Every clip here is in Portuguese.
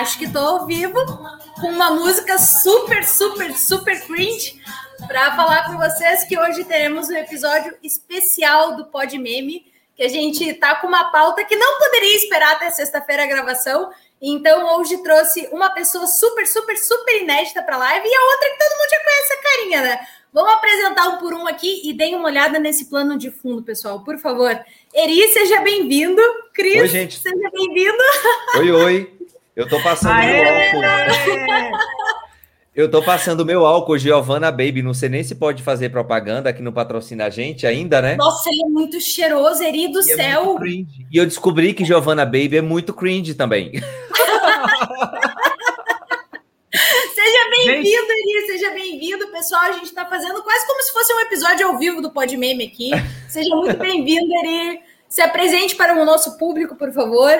Acho que tô ao vivo com uma música super, super, super cringe para falar com vocês que hoje teremos um episódio especial do Pod Meme, que a gente tá com uma pauta que não poderia esperar até sexta-feira a gravação. Então hoje trouxe uma pessoa super, super, super inédita para live e a outra que todo mundo já conhece a carinha, né? Vamos apresentar um por um aqui e deem uma olhada nesse plano de fundo, pessoal, por favor. Eri, seja bem-vindo. Cris, oi, gente. seja bem-vindo. Oi, oi. Eu tô passando Aê! meu álcool. Eu tô passando meu álcool, Giovanna Baby. Não sei nem se pode fazer propaganda que não patrocina a gente ainda, né? Nossa, ele é muito cheiroso, Eri do e é céu. É e eu descobri que Giovanna Baby é muito cringe também. Seja bem-vindo, Eri, seja bem-vindo, pessoal. A gente está fazendo quase como se fosse um episódio ao vivo do Pod Meme aqui. Seja muito bem-vindo, Eri. Se apresente para o nosso público, por favor.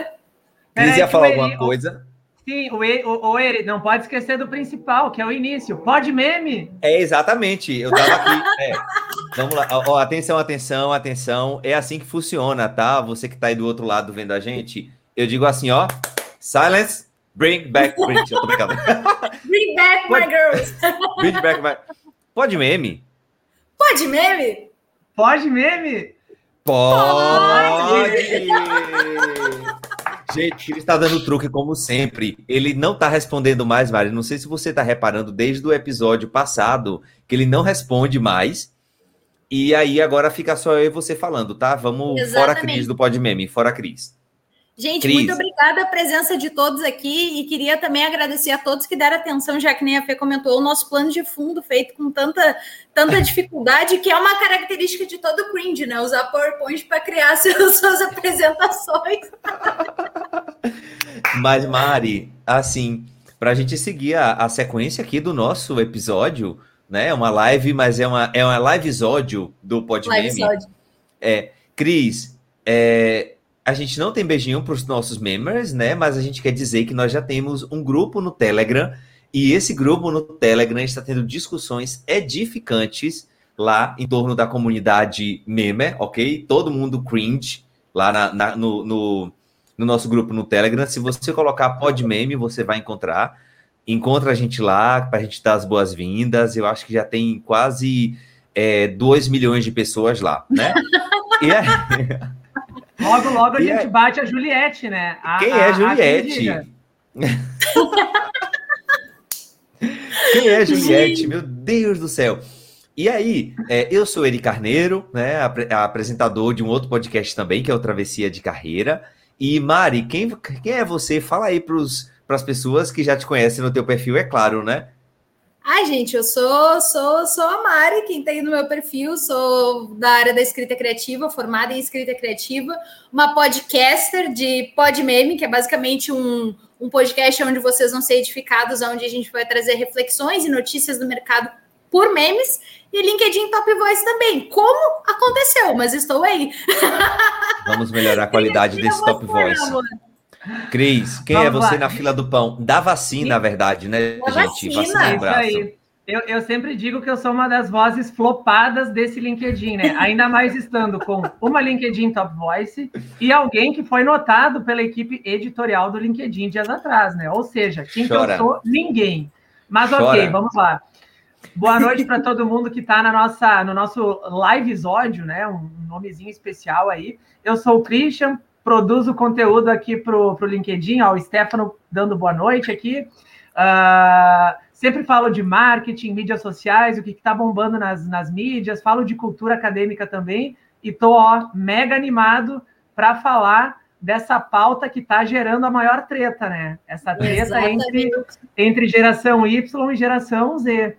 Cris ia falar alguma coisa? Sim, o, o, o Eri, não pode esquecer do principal, que é o início. Pode meme? É, exatamente. Eu tava aqui. É. Vamos lá. Ó, atenção, atenção, atenção. É assim que funciona, tá? Você que tá aí do outro lado vendo a gente, eu digo assim, ó. Silence, bring back. Bring, eu tô brincando. Bring back my girls. Bring back my. Pode meme? Pode meme? Pode meme? Pode! Gente, ele está dando truque como sempre. Ele não está respondendo mais, Mari. Não sei se você está reparando desde o episódio passado que ele não responde mais. E aí agora fica só eu e você falando, tá? Vamos Exatamente. fora a Cris do Pod Meme, fora a Cris. Gente, Cris. muito obrigada a presença de todos aqui e queria também agradecer a todos que deram atenção, já que nem a Fê comentou, o nosso plano de fundo feito com tanta, tanta dificuldade, que é uma característica de todo cringe, né? Usar PowerPoint para criar seus, suas apresentações. Mas, Mari, assim, para a gente seguir a, a, sequência aqui do nosso episódio, né? É uma live, mas é uma, é uma live-episódio do Podmeme. É, Cris, é, a gente não tem beijinho para os nossos members, né? Mas a gente quer dizer que nós já temos um grupo no Telegram e esse grupo no Telegram está tendo discussões edificantes lá em torno da comunidade meme, ok? Todo mundo cringe lá na, na, no, no, no, nosso grupo no Telegram. Se você colocar pod meme, você vai encontrar. Encontra a gente lá para a gente dar as boas-vindas. Eu acho que já tem quase é, 2 milhões de pessoas lá, né? e é... Logo, logo a e gente é... bate a Juliette, né? A, Quem é Juliette? Quem é Juliette? Meu Deus do céu. E aí, é, eu sou Eri Carneiro, né, apresentador de um outro podcast também, que é o Travessia de Carreira. E Mari, quem, quem é você? Fala aí para as pessoas que já te conhecem no teu perfil, é claro, né? Ai, gente, eu sou, sou, sou a Mari, quem tem no meu perfil, sou da área da escrita criativa, formada em escrita criativa, uma podcaster de Podmeme, que é basicamente um, um podcast onde vocês vão ser edificados, onde a gente vai trazer reflexões e notícias do mercado por memes, e LinkedIn Top Voice também. Como aconteceu, mas estou aí. Vamos melhorar a qualidade desse Top Voice. Amor. Cris, quem é você na fila do pão? Da vacina, na verdade, né, da gente? Vacina, vacina Isso aí. Eu, eu, sempre digo que eu sou uma das vozes flopadas desse LinkedIn, né? Ainda mais estando com uma LinkedIn Top Voice e alguém que foi notado pela equipe editorial do LinkedIn dias atrás, né? Ou seja, quem que eu sou? Ninguém. Mas Chora. ok, vamos lá. Boa noite para todo mundo que está na nossa, no nosso live episódio, né? Um nomezinho especial aí. Eu sou o Christian, produzo conteúdo aqui para o LinkedIn, ó, o Stefano dando boa noite aqui. Uh, sempre falo de marketing, mídias sociais, o que está bombando nas, nas mídias, falo de cultura acadêmica também, e tô ó, mega animado para falar dessa pauta que está gerando a maior treta, né? Essa treta entre, entre geração Y e geração Z.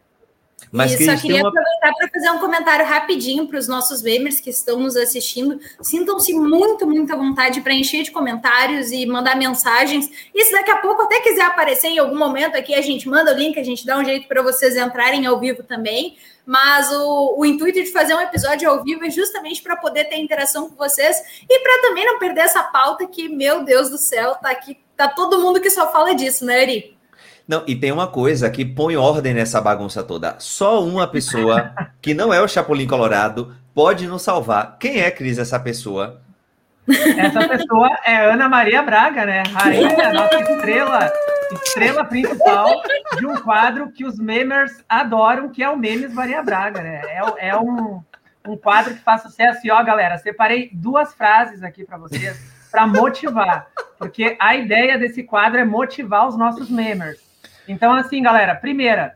Mas e só queria uma... aproveitar para fazer um comentário rapidinho para os nossos gamers que estão nos assistindo. Sintam-se muito, muita vontade para encher de comentários e mandar mensagens. E se daqui a pouco até quiser aparecer em algum momento aqui, a gente manda o link, a gente dá um jeito para vocês entrarem ao vivo também. Mas o, o intuito de fazer um episódio ao vivo é justamente para poder ter interação com vocês e para também não perder essa pauta que, meu Deus do céu, tá aqui, tá todo mundo que só fala disso, né, Eri? Não, e tem uma coisa que põe ordem nessa bagunça toda. Só uma pessoa, que não é o Chapolin Colorado, pode nos salvar. Quem é, Cris, essa pessoa? Essa pessoa é Ana Maria Braga, né? Rainha, nossa estrela, estrela principal de um quadro que os memers adoram, que é o Memes Maria Braga, né? É, é um, um quadro que faz sucesso. E ó, galera, separei duas frases aqui para vocês para motivar, porque a ideia desse quadro é motivar os nossos memers. Então, assim, galera, primeira,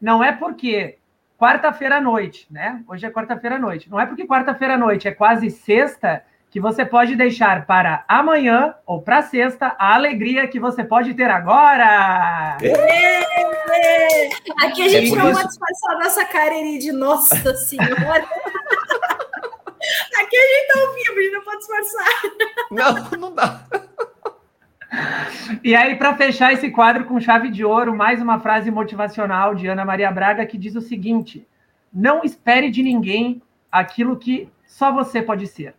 não é porque quarta-feira à noite, né? Hoje é quarta-feira à noite. Não é porque quarta-feira à noite é quase sexta que você pode deixar para amanhã ou para sexta a alegria que você pode ter agora. É. Aqui a gente é não pode disfarçar nossa cara de Nossa Senhora. Aqui a gente tá ao vivo, a gente não pode disfarçar. Não, não dá. E aí, para fechar esse quadro com chave de ouro, mais uma frase motivacional de Ana Maria Braga que diz o seguinte: Não espere de ninguém aquilo que só você pode ser.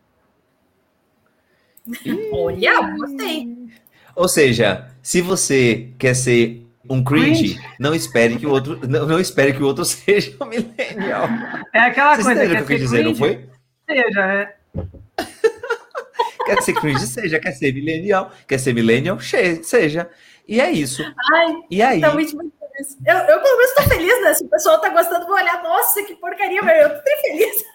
Olha, gostei. Ou seja, se você quer ser um cringe, cringe, não espere que o outro não, não, espere que o outro seja um millennial. É aquela Vocês coisa que eu quis dizer, não foi? Seja, né? Quer ser cringe, seja, quer ser millennial, quer ser millennial, seja. E é isso. Ai, e aí? Tá muito, muito feliz. Eu, eu, pelo menos, tô feliz, né? Se o pessoal tá gostando, vou olhar, nossa, que porcaria, velho. Eu tô feliz.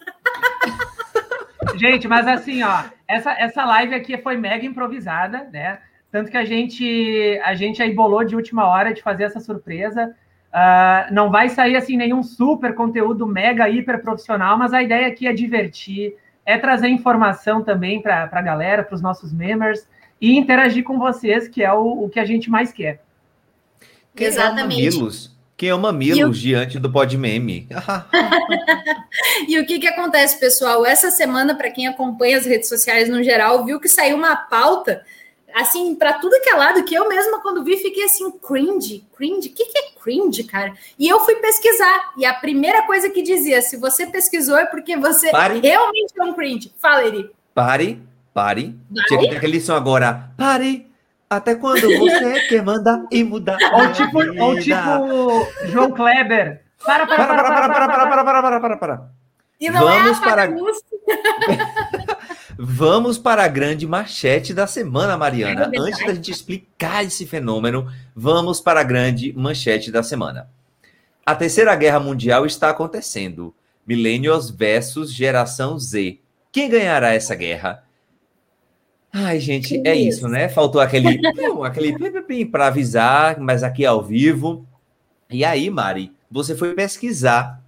Gente, mas assim, ó, essa, essa live aqui foi mega improvisada, né? Tanto que a gente, a gente aí bolou de última hora de fazer essa surpresa. Uh, não vai sair assim nenhum super conteúdo mega hiper profissional, mas a ideia aqui é divertir, é trazer informação também para a galera, para os nossos members e interagir com vocês, que é o, o que a gente mais quer. Exatamente. Quem é o Mamilos diante do pod meme? e o que, que acontece, pessoal? Essa semana, para quem acompanha as redes sociais no geral, viu que saiu uma pauta assim, para tudo que é lado, que eu mesma, quando vi, fiquei assim, cringe, cringe, o que, que é cringe, cara? E eu fui pesquisar, e a primeira coisa que dizia, se você pesquisou é porque você pare. realmente é um cringe. Fala, Eri. Pare, pare. pare. Tinha que ter aquele som agora. Pare, até quando você quer mandar e mudar? Ou tipo, ou tipo João Kleber. Para, para, para, para, para, para, para, para, para, para, para, para. E não Vamos é para... Vamos para a grande manchete da semana, Mariana. É Antes da gente explicar esse fenômeno, vamos para a grande manchete da semana. A Terceira Guerra Mundial está acontecendo. Millennials versus Geração Z. Quem ganhará essa guerra? Ai, gente, que é isso, isso né? Faltou aquele, aquele para avisar, mas aqui ao vivo. E aí, Mari, você foi pesquisar.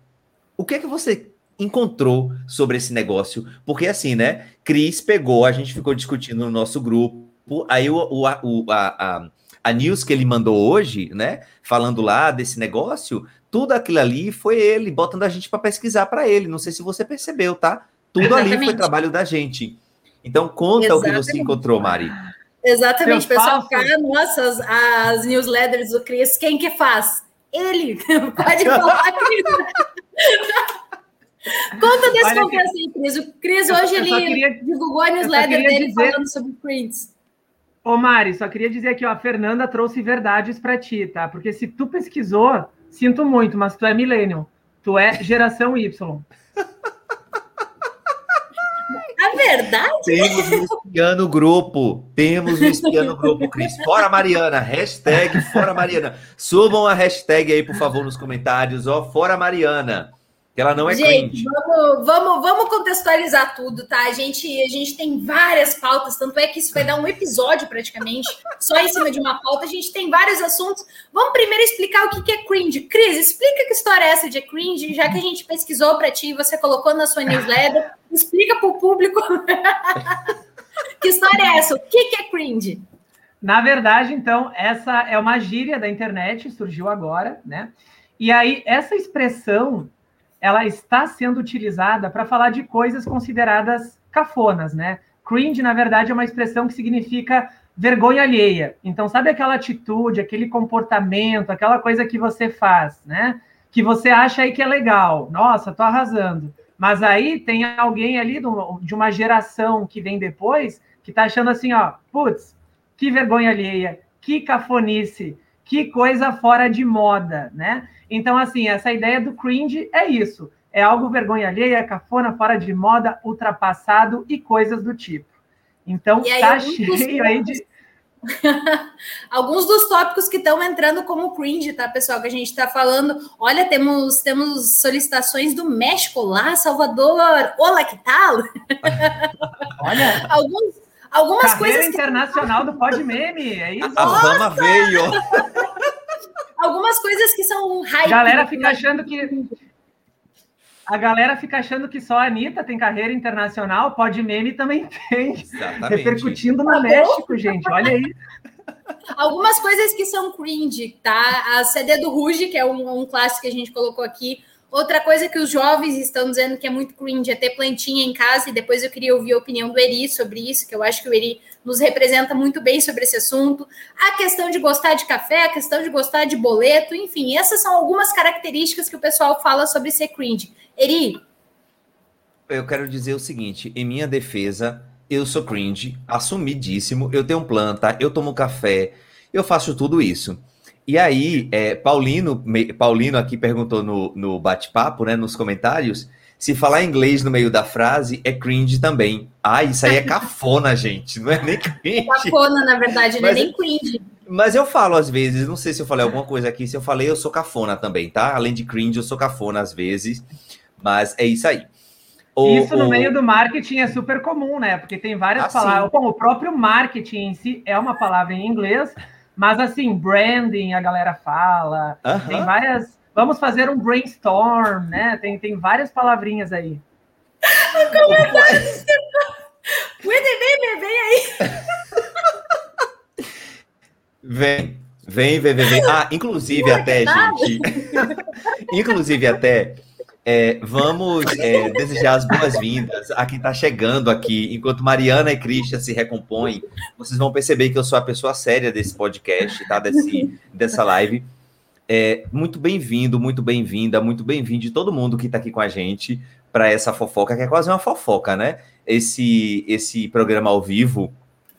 O que é que você encontrou sobre esse negócio? Porque assim, né? Cris pegou, a gente ficou discutindo no nosso grupo. Aí o, o, o a, a, a news que ele mandou hoje, né? Falando lá desse negócio, tudo aquilo ali foi ele botando a gente para pesquisar para ele. Não sei se você percebeu, tá? Tudo ali foi trabalho da gente. Então, conta Exatamente. o que você encontrou, Mari. Exatamente, pessoal. Cara, nossa, as, as, newsletters do Cris, quem que faz? Ele. Pode falar, Cris. Conta desse contexto aí, Cris. O Cris hoje ele queria, divulgou a newsletter dele dizer... falando sobre prints. Ô, Mari, só queria dizer aqui, ó, a Fernanda trouxe verdades para ti, tá? Porque se tu pesquisou, sinto muito, mas tu é millennial. Tu é geração Y. É verdade? Temos um espiã no grupo. Temos um espiã no grupo, Cris. Fora Mariana. Hashtag Fora Mariana. Subam a hashtag aí, por favor, nos comentários. Ó, Fora Mariana. Que ela não é gente, cringe. Vamos, vamos, vamos contextualizar tudo, tá? A gente, a gente tem várias pautas, tanto é que isso vai dar um episódio praticamente, só em cima de uma pauta. A gente tem vários assuntos. Vamos primeiro explicar o que é cringe. Cris, explica que história é essa de cringe, já que a gente pesquisou para ti, você colocou na sua newsletter. Explica para o público. que história é essa? O que é cringe? Na verdade, então, essa é uma gíria da internet, surgiu agora, né? E aí, essa expressão ela está sendo utilizada para falar de coisas consideradas cafonas, né? Cringe, na verdade, é uma expressão que significa vergonha alheia. Então, sabe aquela atitude, aquele comportamento, aquela coisa que você faz, né? Que você acha aí que é legal. Nossa, tô arrasando. Mas aí tem alguém ali de uma geração que vem depois que tá achando assim, ó, putz, que vergonha alheia, que cafonice, que coisa fora de moda, né? Então, assim, essa ideia do cringe é isso. É algo vergonha alheia, cafona, fora de moda, ultrapassado e coisas do tipo. Então, aí, tá cheio aí de. Alguns dos tópicos que estão entrando como cringe, tá, pessoal? Que a gente está falando. Olha, temos, temos solicitações do México lá, Salvador. Olá, que tal? Olha. Alguns, algumas Carreira coisas. internacional que... do Pod Meme, é isso? A fama veio. algumas coisas que são hype. Galera fica achando que a galera fica achando que só a Anitta tem carreira internacional, pode meme também tem. Exatamente. Repercutindo no México, gente. Olha aí. Algumas coisas que são cringe, tá? A CD do Ruge, que é um, um clássico que a gente colocou aqui. Outra coisa que os jovens estão dizendo que é muito cringe é ter plantinha em casa, e depois eu queria ouvir a opinião do Eri sobre isso, que eu acho que o Eri nos representa muito bem sobre esse assunto. A questão de gostar de café, a questão de gostar de boleto, enfim, essas são algumas características que o pessoal fala sobre ser cringe. Eri? Eu quero dizer o seguinte, em minha defesa, eu sou cringe, assumidíssimo, eu tenho planta, eu tomo café, eu faço tudo isso. E aí, é, Paulino, Paulino aqui perguntou no, no bate-papo, né, nos comentários, se falar inglês no meio da frase é cringe também. Ah, isso aí é cafona, gente, não é nem cringe. Cafona, na verdade, não é nem cringe. Mas eu falo às vezes, não sei se eu falei alguma coisa aqui, se eu falei, eu sou cafona também, tá? Além de cringe, eu sou cafona às vezes, mas é isso aí. O, isso no o... meio do marketing é super comum, né? Porque tem várias ah, palavras. Bom, o próprio marketing em si é uma palavra em inglês, mas assim, branding a galera fala, uh -huh. tem várias. Vamos fazer um brainstorm, né? Tem, tem várias palavrinhas aí. Puede ver, vem aí. Vem, vem, vem, vem, vem. Ah, inclusive até, gente. inclusive até. É, vamos é, desejar as boas-vindas a quem está chegando aqui. Enquanto Mariana e Christian se recompõem, vocês vão perceber que eu sou a pessoa séria desse podcast, tá? Desse, dessa live. É, muito bem-vindo, muito bem-vinda, muito bem-vindo de todo mundo que está aqui com a gente para essa fofoca, que é quase uma fofoca, né? Esse, esse programa ao vivo.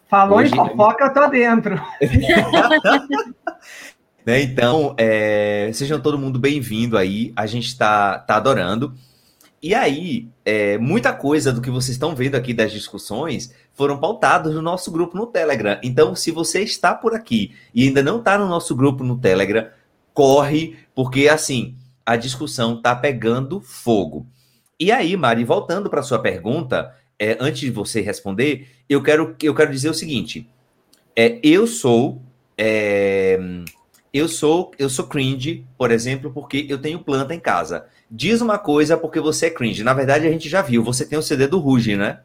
Falou hoje... em fofoca, eu tô dentro. Né? Então, é, sejam todo mundo bem-vindo aí. A gente está tá adorando. E aí, é, muita coisa do que vocês estão vendo aqui das discussões foram pautados no nosso grupo no Telegram. Então, se você está por aqui e ainda não está no nosso grupo no Telegram, corre, porque assim, a discussão está pegando fogo. E aí, Mari, voltando para sua pergunta, é, antes de você responder, eu quero, eu quero dizer o seguinte: é, eu sou é, eu sou eu sou cringe, por exemplo, porque eu tenho planta em casa. Diz uma coisa porque você é cringe. Na verdade, a gente já viu. Você tem o CD do Ruge, né?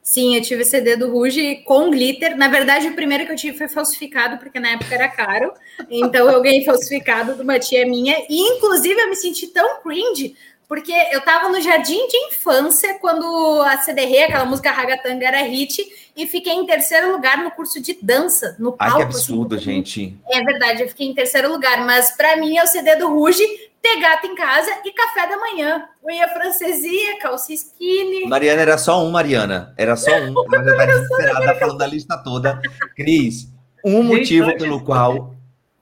Sim, eu tive o CD do Ruge com glitter. Na verdade, o primeiro que eu tive foi falsificado, porque na época era caro. Então eu ganhei falsificado de uma tia minha. E, inclusive, eu me senti tão cringe, porque eu estava no jardim de infância quando a CDR, aquela música Ragatanga, era hit e fiquei em terceiro lugar no curso de dança, no palco. Ai, que assim. absurdo, assim. gente. É verdade, eu fiquei em terceiro lugar, mas para mim é o CD do Ruge, ter gato em casa e café da manhã. Unha francesia, calça skinny. Mariana, era só um, Mariana. Era só um. Mas eu tava desesperada falando da lista toda. Cris, um gente, motivo pelo qual...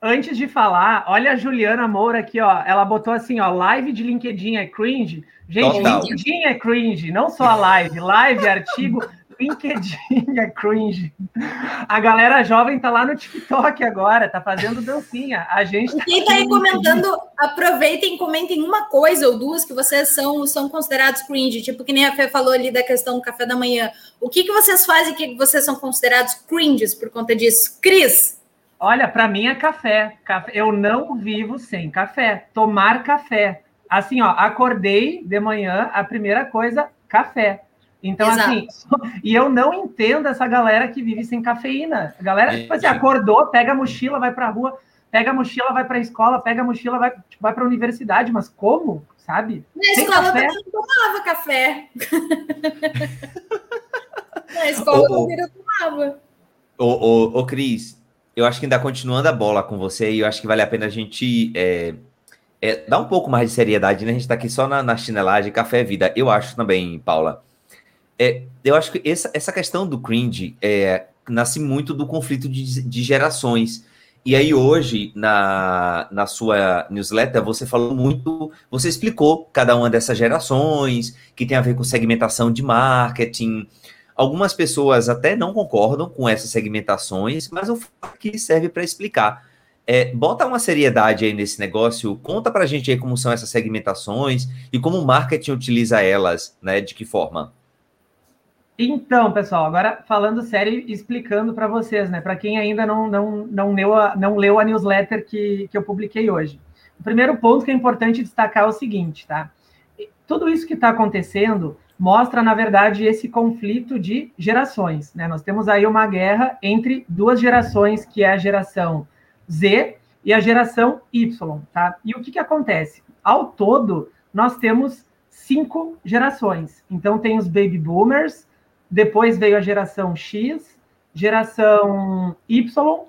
Antes de falar, olha a Juliana Moura aqui, ó. Ela botou assim, ó, live de LinkedIn é cringe. Gente, Total. LinkedIn é cringe, não só a live. Live, artigo... LinkedIn é cringe. A galera jovem tá lá no TikTok agora, tá fazendo dancinha. A gente tá Quem tá aí comentando, aproveitem e comentem uma coisa ou duas que vocês são, são considerados cringe, tipo que nem a Fê falou ali da questão do café da manhã. O que, que vocês fazem que vocês são considerados cringes por conta disso? Cris? Olha, para mim é café. Eu não vivo sem café. Tomar café. Assim, ó, acordei de manhã, a primeira coisa, café. Então, Exato. assim, e eu não entendo essa galera que vive sem cafeína. A galera, tipo assim, acordou, pega a mochila, vai pra rua, pega a mochila, vai pra escola, pega a mochila, vai, tipo, vai pra universidade, mas como? Sabe? Na sem escola café? eu também tomava café. Na escola ô, também eu tomava. Ô, ô, ô, Cris, eu acho que ainda continuando a bola com você, e eu acho que vale a pena a gente é, é, dar um pouco mais de seriedade, né? A gente tá aqui só na, na chinelagem, café é vida. Eu acho também, Paula é, eu acho que essa, essa questão do cringe é, nasce muito do conflito de, de gerações. E aí, hoje, na, na sua newsletter, você falou muito, você explicou cada uma dessas gerações, que tem a ver com segmentação de marketing. Algumas pessoas até não concordam com essas segmentações, mas o fato que serve para explicar. É, bota uma seriedade aí nesse negócio, conta para a gente aí como são essas segmentações e como o marketing utiliza elas, né? De que forma? Então, pessoal, agora falando sério e explicando para vocês, né? Para quem ainda não, não, não, leu a, não leu a newsletter que, que eu publiquei hoje. O primeiro ponto que é importante destacar é o seguinte, tá? Tudo isso que está acontecendo mostra, na verdade, esse conflito de gerações. Né? Nós temos aí uma guerra entre duas gerações, que é a geração Z e a geração Y. Tá? E o que, que acontece? Ao todo, nós temos cinco gerações. Então, tem os baby boomers, depois veio a geração X, geração Y,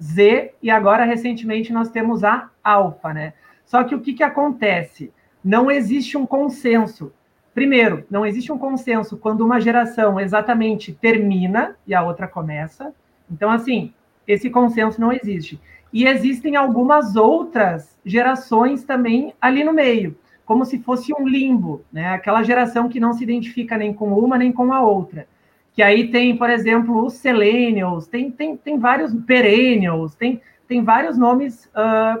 Z, e agora, recentemente, nós temos a Alpha. Né? Só que o que, que acontece? Não existe um consenso Primeiro, não existe um consenso quando uma geração exatamente termina e a outra começa. Então, assim, esse consenso não existe. E existem algumas outras gerações também ali no meio, como se fosse um limbo, né? Aquela geração que não se identifica nem com uma nem com a outra. Que aí tem, por exemplo, os Selenials, tem, tem, tem vários Perennials, tem, tem vários nomes uh,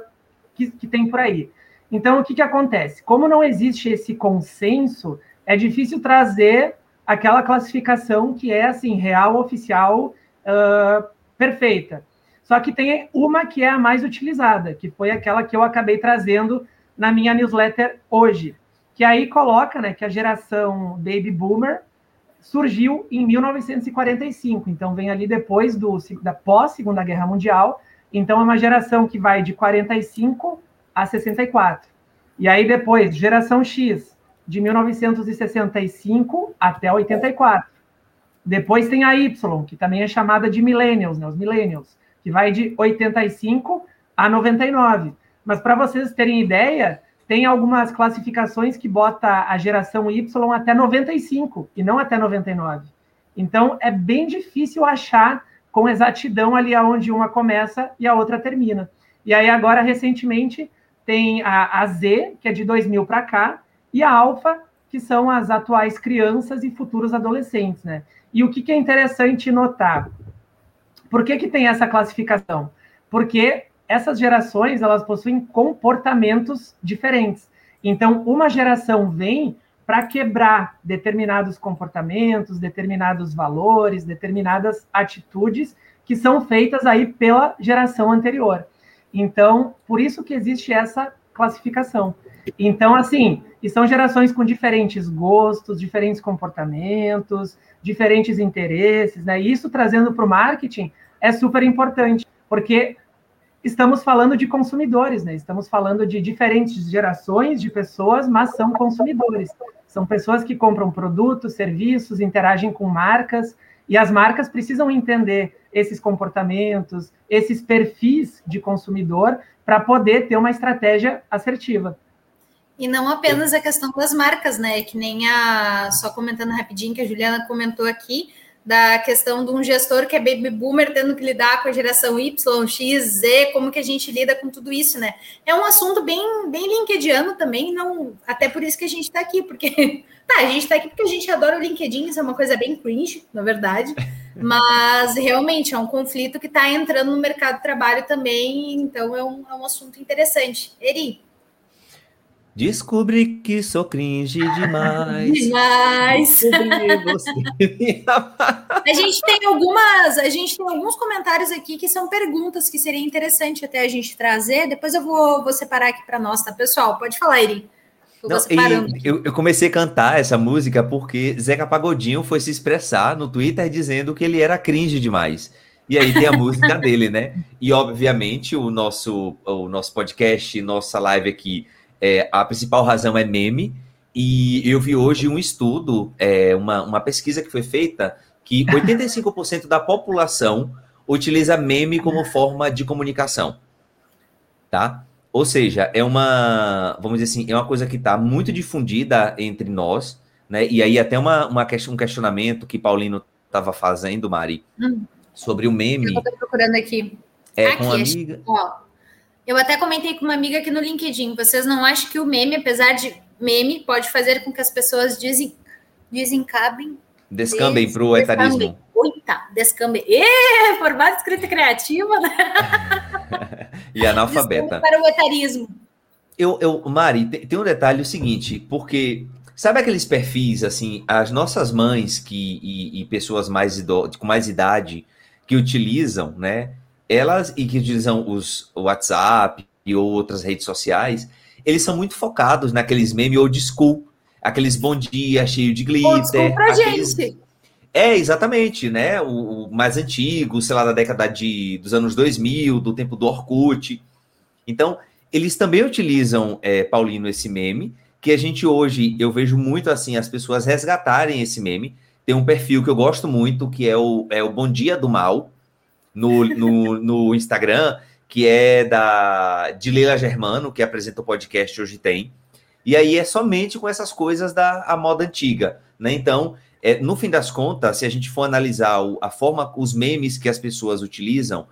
que, que tem por aí. Então, o que, que acontece? Como não existe esse consenso, é difícil trazer aquela classificação que é assim real oficial uh, perfeita. Só que tem uma que é a mais utilizada, que foi aquela que eu acabei trazendo na minha newsletter hoje, que aí coloca, né, que a geração baby boomer surgiu em 1945, então vem ali depois do da pós Segunda Guerra Mundial, então é uma geração que vai de 45 a 64. E aí depois, geração X, de 1965 até 84. Depois tem a Y, que também é chamada de millennials, né, os millennials, que vai de 85 a 99. Mas para vocês terem ideia, tem algumas classificações que bota a geração Y até 95 e não até 99. Então é bem difícil achar com exatidão ali aonde uma começa e a outra termina. E aí agora recentemente tem a, a Z, que é de 2000 para cá, e a alfa, que são as atuais crianças e futuros adolescentes, né? E o que, que é interessante notar? Por que, que tem essa classificação? Porque essas gerações elas possuem comportamentos diferentes. Então, uma geração vem para quebrar determinados comportamentos, determinados valores, determinadas atitudes que são feitas aí pela geração anterior. Então, por isso que existe essa classificação. Então, assim, são gerações com diferentes gostos, diferentes comportamentos, diferentes interesses, né? E isso trazendo para o marketing é super importante, porque estamos falando de consumidores, né? Estamos falando de diferentes gerações de pessoas, mas são consumidores. São pessoas que compram produtos, serviços, interagem com marcas, e as marcas precisam entender esses comportamentos, esses perfis de consumidor, para poder ter uma estratégia assertiva. E não apenas a questão das marcas, né? Que nem a. Só comentando rapidinho, que a Juliana comentou aqui, da questão de um gestor que é baby boomer tendo que lidar com a geração Y, X, Z, como que a gente lida com tudo isso, né? É um assunto bem, bem linkediano também, não, até por isso que a gente está aqui, porque tá, a gente está aqui porque a gente adora o LinkedIn, isso é uma coisa bem cringe, na verdade, mas realmente é um conflito que está entrando no mercado de trabalho também, então é um, é um assunto interessante. Eri, Descobri que sou cringe demais. Demais. a gente tem algumas, a gente tem alguns comentários aqui que são perguntas que seria interessante até a gente trazer. Depois eu vou, vou separar aqui para nós, tá, pessoal? Pode falar, Iri. Não, eu, eu, comecei a cantar essa música porque Zeca Pagodinho foi se expressar no Twitter dizendo que ele era cringe demais. E aí tem a música dele, né? E obviamente o nosso, o nosso podcast, nossa live aqui é, a principal razão é meme, e eu vi hoje um estudo, é, uma, uma pesquisa que foi feita, que 85% da população utiliza meme como forma de comunicação. Tá? Ou seja, é uma, vamos dizer assim, é uma coisa que está muito difundida entre nós, né? E aí até uma, uma um questionamento que Paulino estava fazendo, Mari, hum. sobre o meme. Eu estou procurando aqui. É, aqui, com amiga. Ó, eu até comentei com uma amiga aqui no LinkedIn. Vocês não acham que o meme, apesar de meme, pode fazer com que as pessoas desen... desencabem? Descambem para o etarismo. Oita, descambem. E, formato escrita criativa, né? e analfabeta. para o etarismo. Eu, eu, Mari, tem, um detalhe o seguinte, porque sabe aqueles perfis, assim, as nossas mães que, e, e pessoas mais com mais idade que utilizam, né? Elas e que utilizam os WhatsApp e outras redes sociais, eles são muito focados naqueles memes old school, aqueles bom dia cheio de glitter. Pra aqueles... gente. É, exatamente, né? O, o, mais antigo, sei lá, da década de, dos anos 2000, do tempo do Orkut. Então, eles também utilizam, é, Paulino, esse meme, que a gente hoje, eu vejo muito assim, as pessoas resgatarem esse meme. Tem um perfil que eu gosto muito, que é o, é o Bom Dia do Mal, no, no, no Instagram, que é da de Leila Germano, que apresenta o podcast Hoje Tem. E aí é somente com essas coisas da a moda antiga, né? Então, é, no fim das contas, se a gente for analisar o, a forma, os memes que as pessoas utilizam,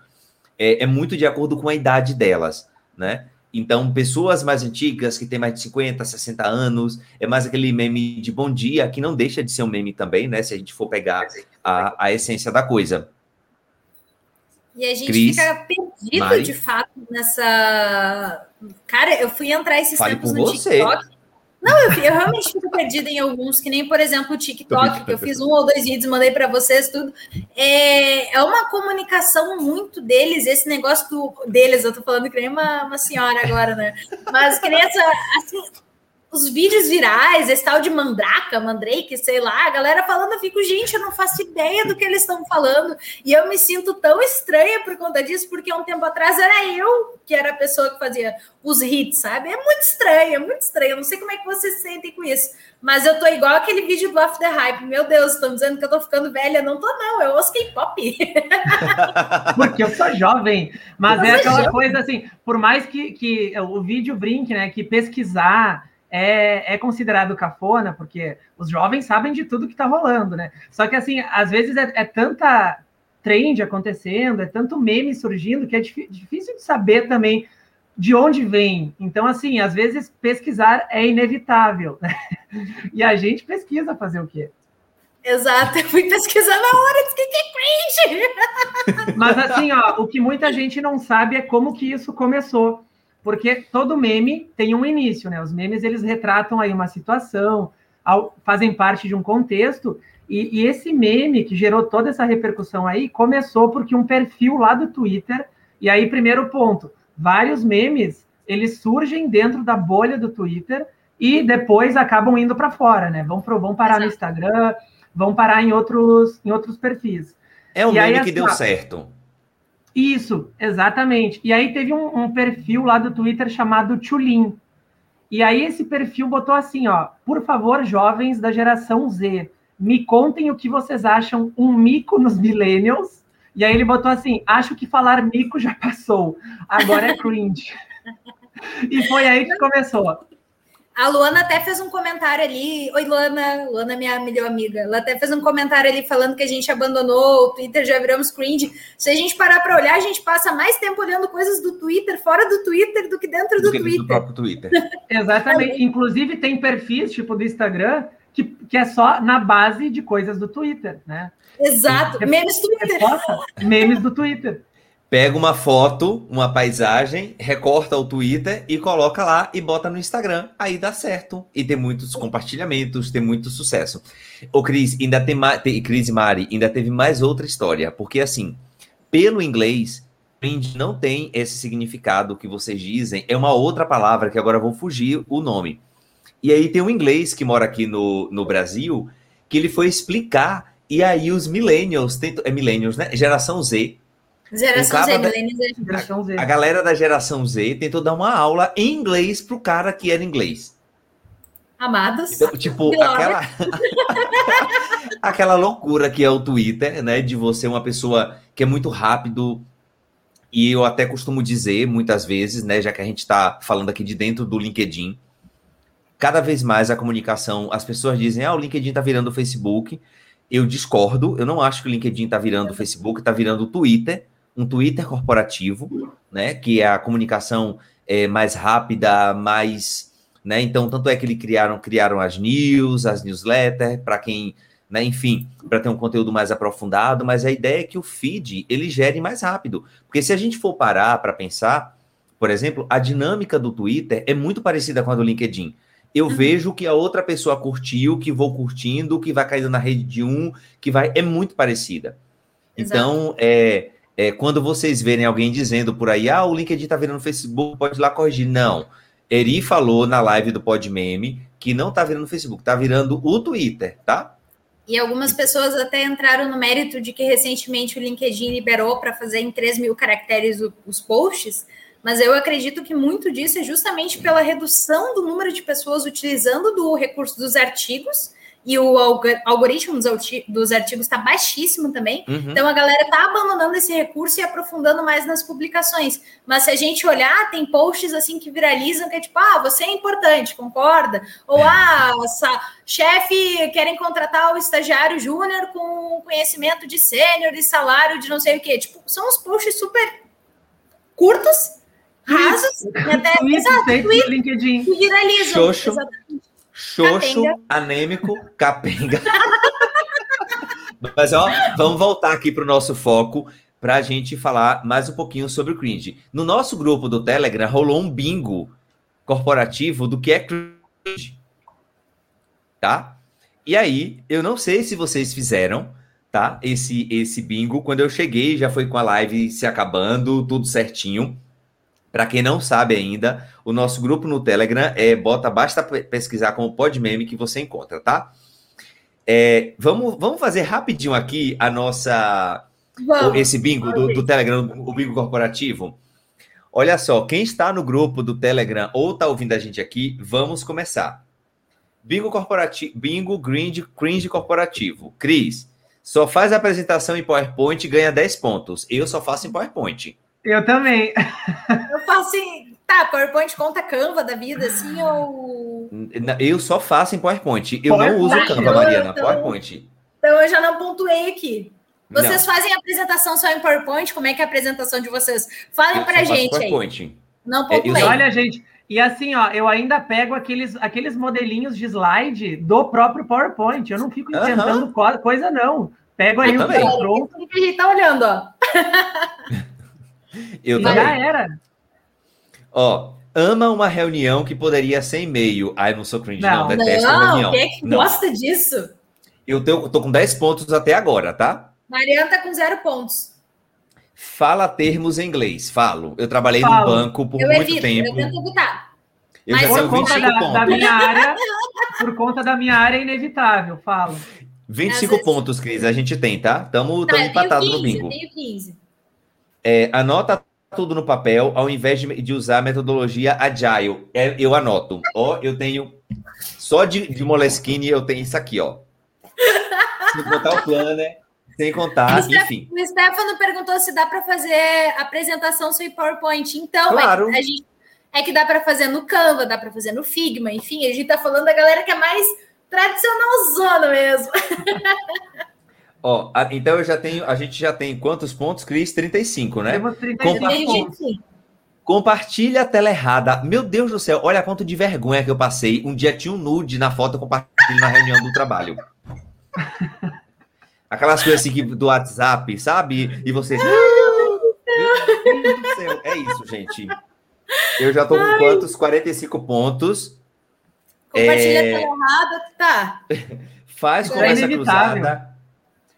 é, é, muito de acordo com a idade delas, né? Então, pessoas mais antigas, que têm mais de 50, 60 anos, é mais aquele meme de bom dia, que não deixa de ser um meme também, né? Se a gente for pegar a, a essência da coisa. E a gente Cris, fica perdido, Mari. de fato, nessa. Cara, eu fui entrar esses Fale tempos no você. TikTok. Não, eu, eu, realmente fico perdida em alguns, que nem, por exemplo, o TikTok, que eu fiz um ou dois vídeos, mandei para vocês tudo. É, é uma comunicação muito deles, esse negócio do, deles, eu tô falando que nem uma, uma senhora agora, né? Mas que nem essa, assim, os vídeos virais, esse tal de Mandraka, Mandrake, sei lá, a galera falando, eu fico, gente, eu não faço ideia do que eles estão falando. E eu me sinto tão estranha por conta disso, porque um tempo atrás era eu que era a pessoa que fazia os hits, sabe? É muito estranho, é muito estranho. Eu não sei como é que vocês se sentem com isso. Mas eu tô igual aquele vídeo do Off the Hype. Meu Deus, estão dizendo que eu tô ficando velha. Não tô, não. Eu ouço K-pop. porque eu sou jovem. Mas eu é aquela jovem. coisa assim, por mais que, que o vídeo brinque, né? Que pesquisar é, é considerado cafona, porque os jovens sabem de tudo que está rolando, né? Só que, assim, às vezes é, é, tanta trend acontecendo, é tanto meme surgindo, que é difícil de saber também de onde vem. Então, assim, às vezes pesquisar é inevitável, né? E a gente pesquisa fazer o quê? Exato, eu fui pesquisar na hora, disse que é cringe. Mas assim, ó, o que muita gente não sabe é como que isso começou porque todo meme tem um início, né? Os memes eles retratam aí uma situação, fazem parte de um contexto, e, e, esse meme que gerou toda essa repercussão aí começou porque um perfil lá do Twitter, e aí, primeiro ponto, vários memes eles surgem dentro da bolha do Twitter e depois acabam indo para fora, né? Vão, pro, vão parar Exato. no Instagram, vão parar em outros, em outros perfis. É o e meme aí, que assim, deu certo. Isso, exatamente. E aí teve um, um perfil lá do Twitter chamado Chulin. E aí esse perfil botou assim, ó, por favor, jovens da geração Z, me contem o que vocês acham um mico nos millennials. E aí ele botou assim, acho que falar mico já passou, agora é cringe. e foi aí que começou. A Luana até fez um comentário ali. Oi, Luana. Luana, minha melhor amiga. Ela até fez um comentário ali falando que a gente abandonou o Twitter, já viramos cringe. Se a gente parar para olhar, a gente passa mais tempo olhando coisas do Twitter, fora do Twitter, do que dentro do, do que Twitter. Do próprio Twitter. Exatamente. Inclusive, tem perfis, tipo do Instagram, que, que é só na base de coisas do Twitter, né? Exato. Memes Twitter. Memes do Twitter pega uma foto, uma paisagem, recorta o Twitter e coloca lá e bota no Instagram. Aí dá certo. E tem muitos compartilhamentos, tem muito sucesso. Ô, Cris, ainda tem mais. Cris Mari, ainda teve mais outra história. Porque, assim, pelo inglês, cringe não tem esse significado que vocês dizem. É uma outra palavra que agora vou fugir o nome. E aí tem um inglês que mora aqui no, no Brasil que ele foi explicar. E aí os millennials, é millennials, né? Geração Z, Geração Z, da, geração Z. A galera da geração Z tentou dar uma aula em inglês pro cara que era inglês. Amados. Então, tipo, aquela, aquela loucura que é o Twitter, né? De você uma pessoa que é muito rápido. E eu até costumo dizer, muitas vezes, né? Já que a gente está falando aqui de dentro do LinkedIn, cada vez mais a comunicação, as pessoas dizem, ah, o LinkedIn está virando o Facebook. Eu discordo, eu não acho que o LinkedIn está virando o Facebook, está virando o Twitter um Twitter corporativo, né, que é a comunicação é, mais rápida, mais, né, então tanto é que eles criaram criaram as news, as newsletters para quem né? Enfim, para ter um conteúdo mais aprofundado, mas a ideia é que o feed ele gere mais rápido. Porque se a gente for parar para pensar, por exemplo, a dinâmica do Twitter é muito parecida com a do LinkedIn. Eu uhum. vejo que a outra pessoa curtiu, que vou curtindo, que vai caindo na rede de um, que vai. É muito parecida. Exato. Então, é, é, quando vocês verem alguém dizendo por aí, ah, o LinkedIn tá virando Facebook, pode ir lá corrigir. Não. Eri falou na live do Podmeme que não tá virando Facebook, tá virando o Twitter, tá? E algumas pessoas até entraram no mérito de que recentemente o LinkedIn liberou para fazer em 3 mil caracteres os posts, mas eu acredito que muito disso é justamente pela redução do número de pessoas utilizando do recurso dos artigos e o algoritmo dos artigos está baixíssimo também. Uhum. Então a galera está abandonando esse recurso e aprofundando mais nas publicações. Mas se a gente olhar, tem posts assim que viralizam que é tipo, ah, você é importante, concorda? Ou ah, chefe querem contratar o estagiário júnior com conhecimento de sênior e salário de não sei o quê. Tipo, são uns posts super curtos, rasos, e até exato, LinkedIn. que viralizam. Xoxo. Exatamente. Xoxo, anêmico, capenga. Mas, ó, vamos voltar aqui para o nosso foco para a gente falar mais um pouquinho sobre o cringe. No nosso grupo do Telegram rolou um bingo corporativo do que é cringe. Tá? E aí, eu não sei se vocês fizeram, tá? Esse, esse bingo. Quando eu cheguei, já foi com a live se acabando, tudo certinho. Para quem não sabe ainda, o nosso grupo no Telegram é bota basta pesquisar como Podmeme que você encontra, tá? É, vamos, vamos fazer rapidinho aqui a nossa vamos, esse bingo do, do, Telegram, o bingo corporativo. Olha só, quem está no grupo do Telegram ou está ouvindo a gente aqui, vamos começar. Bingo corporativo, bingo cringe, cringe corporativo. Cris, só faz a apresentação em PowerPoint e ganha 10 pontos. Eu só faço em PowerPoint. Eu também. Eu faço assim, tá, PowerPoint conta Canva da vida, assim, ou... Eu só faço em PowerPoint. Eu PowerPoint. não uso Canva, Mariana, então, PowerPoint. Então eu já não pontuei aqui. Vocês não. fazem a apresentação só em PowerPoint? Como é que é a apresentação de vocês? Falem eu pra gente PowerPoint. aí. Não é, pontuei. Olha, gente, e assim, ó, eu ainda pego aqueles, aqueles modelinhos de slide do próprio PowerPoint. Eu não fico inventando uhum. coisa, não. Pego aí eu o também. pronto. A gente tá olhando, ó. Eu Já também. era. Ó, ama uma reunião que poderia ser e-mail. Ai, não sou cringe, não, não detesto não, reunião. Quem é que não. gosta disso? Eu tenho, tô com 10 pontos até agora, tá? Mariana tá com zero pontos. Fala termos em inglês. Falo. Eu trabalhei Falo. no banco por eu muito evito, tempo. Eu tento evitar. Eu Mas já por conta da, da, minha área, por conta da minha área é inevitável, falo. 25 vezes... pontos, Cris, a gente tem, tá? Estamos tá, empatados no bingo. Eu tenho 15 é, anota tudo no papel, ao invés de, de usar a metodologia agile. É, eu anoto. Ó, eu tenho. Só de, de Moleskine eu tenho isso aqui, ó. Sem contar o planner, sem contar, o enfim. O Stefano perguntou se dá para fazer apresentação sem PowerPoint. Então, é claro. é, gente, é que dá para fazer no Canva, dá para fazer no Figma, enfim, a gente tá falando da galera que é mais tradicionalzona mesmo. Ó, a, então eu já tenho, a gente já tem quantos pontos, Cris? 35, né? Temos 35 pontos. Compartilha a tela errada. Meu Deus do céu, olha quanto de vergonha que eu passei. Um dia tinha um nude na foto compartilhando na reunião do trabalho. Aquelas coisas assim que, do WhatsApp, sabe? E você. Meu Deus do céu. É isso, gente. Eu já tô com quantos? 45 pontos. Compartilha é... a tela errada, tá. Faz é conversa cruzada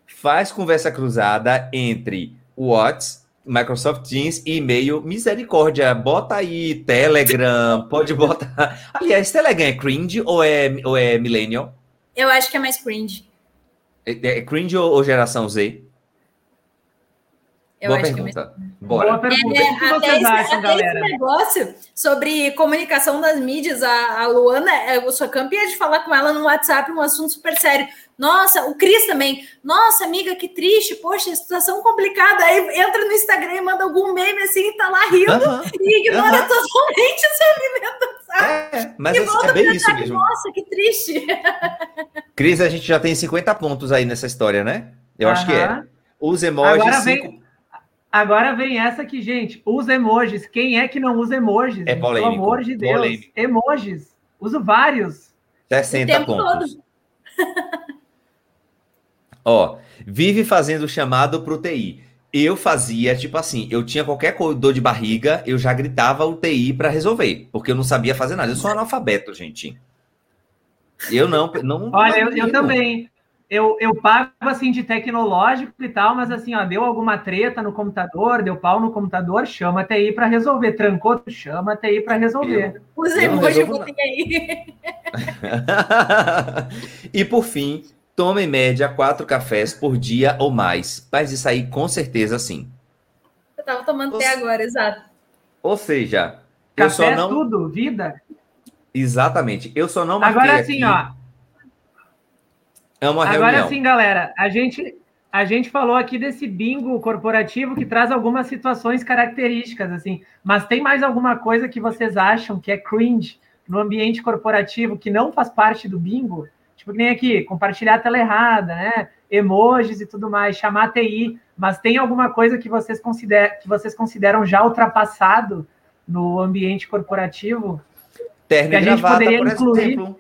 faz conversa cruzada entre WhatsApp, Microsoft Teams e e-mail. Misericórdia, bota aí Telegram, pode botar. Aliás, Telegram é cringe ou é, ou é millennial? Eu acho que é mais cringe. É, é cringe ou, ou geração Z? Eu Boa pergunta. É mais... Bora. Boa pergunta. É, o que vocês esse, acham, galera? Esse negócio sobre comunicação das mídias, a, a Luana, eu sou campeã de falar com ela no WhatsApp um assunto super sério. Nossa, o Cris também. Nossa, amiga, que triste. Poxa, situação complicada. Aí entra no Instagram e manda algum meme assim e tá lá rindo uh -huh. e ignora uh -huh. totalmente essa alimentação. É, mas é, é bem isso mesmo. Nossa, que triste. Cris, a gente já tem 50 pontos aí nessa história, né? Eu uh -huh. acho que é. Os emojis. Agora vem, cinco... agora vem essa aqui, gente. Os emojis. Quem é que não usa emojis? É polêmico. Pelo amor de Deus. Polêmico. Emojis. Uso vários. 60 pontos. Ó, vive fazendo chamado pro TI. Eu fazia, tipo assim, eu tinha qualquer dor de barriga, eu já gritava o TI para resolver, porque eu não sabia fazer nada. Eu sou analfabeto, gente. Eu não. não Olha, eu, eu também eu, eu pago assim de tecnológico e tal, mas assim, ó, deu alguma treta no computador, deu pau no computador, chama até aí para resolver. Trancou, chama até aí para resolver. Os emojis aí. e por fim, tome em média quatro cafés por dia ou mais. Mas isso aí com certeza sim. Eu tava tomando até agora, exato. Ou seja, Café eu só é não... tudo, vida. Exatamente. Eu só não marquei Agora sim, ó é uma Agora reunião. sim, galera, a gente, a gente falou aqui desse bingo corporativo que traz algumas situações características, assim, mas tem mais alguma coisa que vocês acham que é cringe no ambiente corporativo que não faz parte do bingo? Tipo, que nem aqui, compartilhar a tela errada, né? Emojis e tudo mais, chamar TI, mas tem alguma coisa que vocês, consider, que vocês consideram já ultrapassado no ambiente corporativo? Terno que a gente gravata, poderia incluir. Exemplo.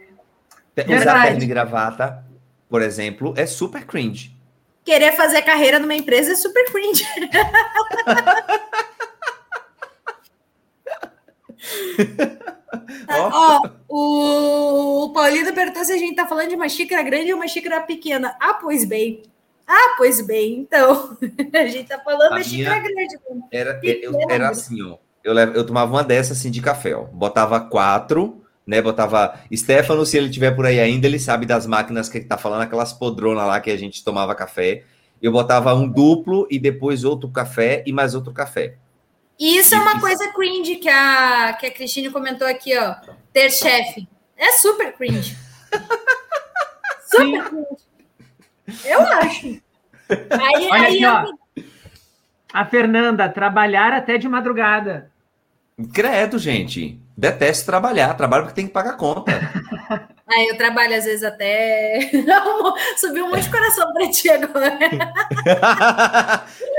Usar terno e gravata por exemplo, é super cringe. Querer fazer carreira numa empresa é super cringe. Ó, oh, o Paulino perguntou se a gente tá falando de uma xícara grande ou uma xícara pequena. Ah, pois bem. Ah, pois bem. Então, a gente tá falando a da xícara grande. Era, eu, era assim, ó. Eu, eu tomava uma dessas assim de café, ó. Botava quatro né? Botava Stefano, se ele tiver por aí ainda, ele sabe das máquinas que ele tá falando, aquelas podronas lá que a gente tomava café. Eu botava um duplo e depois outro café e mais outro café. E isso é uma coisa cringe que a, que a Cristine comentou aqui, ó. Ter chefe. É super cringe. super cringe. Eu acho. Aí, Olha aí aqui, eu... ó. A Fernanda, trabalhar até de madrugada. Credo, gente. Detesto trabalhar, trabalho porque tem que pagar conta. Ah, eu trabalho às vezes até. Subiu um monte de coração para ti agora.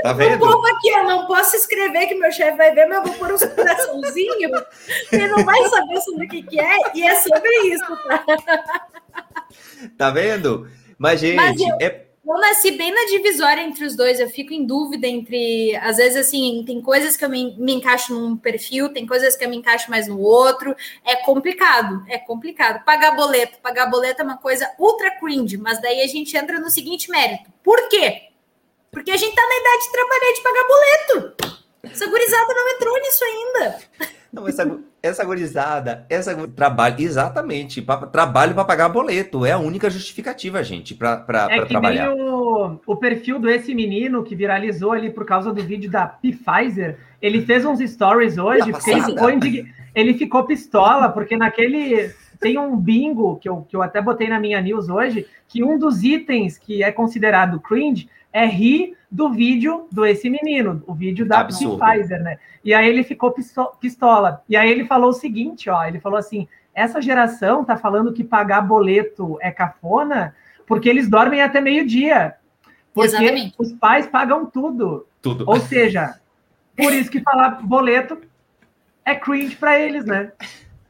Tá vendo? Aqui, eu não posso escrever que meu chefe vai ver, mas eu vou pôr um coraçãozinho. Ele não vai saber sobre o que, que é, e é sobre isso, tá? Tá vendo? Mas, gente, mas eu... é eu nasci bem na divisória entre os dois. Eu fico em dúvida entre. Às vezes, assim, tem coisas que eu me, me encaixo num perfil, tem coisas que eu me encaixo mais no outro. É complicado, é complicado. Pagar boleto. Pagar boleto é uma coisa ultra cringe, mas daí a gente entra no seguinte mérito. Por quê? Porque a gente tá na idade de trabalhar de pagar boleto. Essa gurizada não entrou nisso ainda. Não, essa, essa gurizada, essa trabalho, exatamente, pra, trabalho para pagar boleto, é a única justificativa, gente, para é trabalhar. O, o perfil do esse menino que viralizou ali por causa do vídeo da Pfizer, ele fez uns stories hoje, porque ele ficou, indig... ele ficou pistola, porque naquele tem um bingo que eu, que eu até botei na minha news hoje, que um dos itens que é considerado cringe é rir do vídeo do esse menino, o vídeo da Absurdo. Pfizer, né? E aí ele ficou pistola. E aí ele falou o seguinte, ó, ele falou assim: essa geração tá falando que pagar boleto é cafona porque eles dormem até meio-dia. Porque Exatamente. os pais pagam tudo. Tudo. Ou seja, por isso que falar boleto é cringe para eles, né?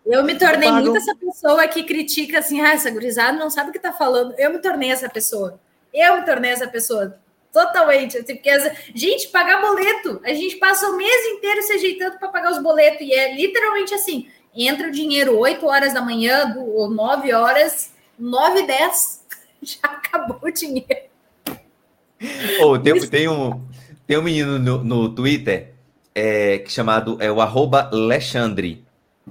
Eu me tornei muito essa pessoa que critica assim, ah, essa gurizada não sabe o que tá falando. Eu me tornei essa pessoa. Eu me tornei essa pessoa. Totalmente. Assim, porque, gente, pagar boleto. A gente passa o mês inteiro se ajeitando para pagar os boletos. E é literalmente assim: entra o dinheiro 8 horas da manhã, ou 9 horas, 9 e 10, já acabou o dinheiro. Oh, tem, tem, um, tem um menino no, no Twitter é, chamado é o arroba Alexandre.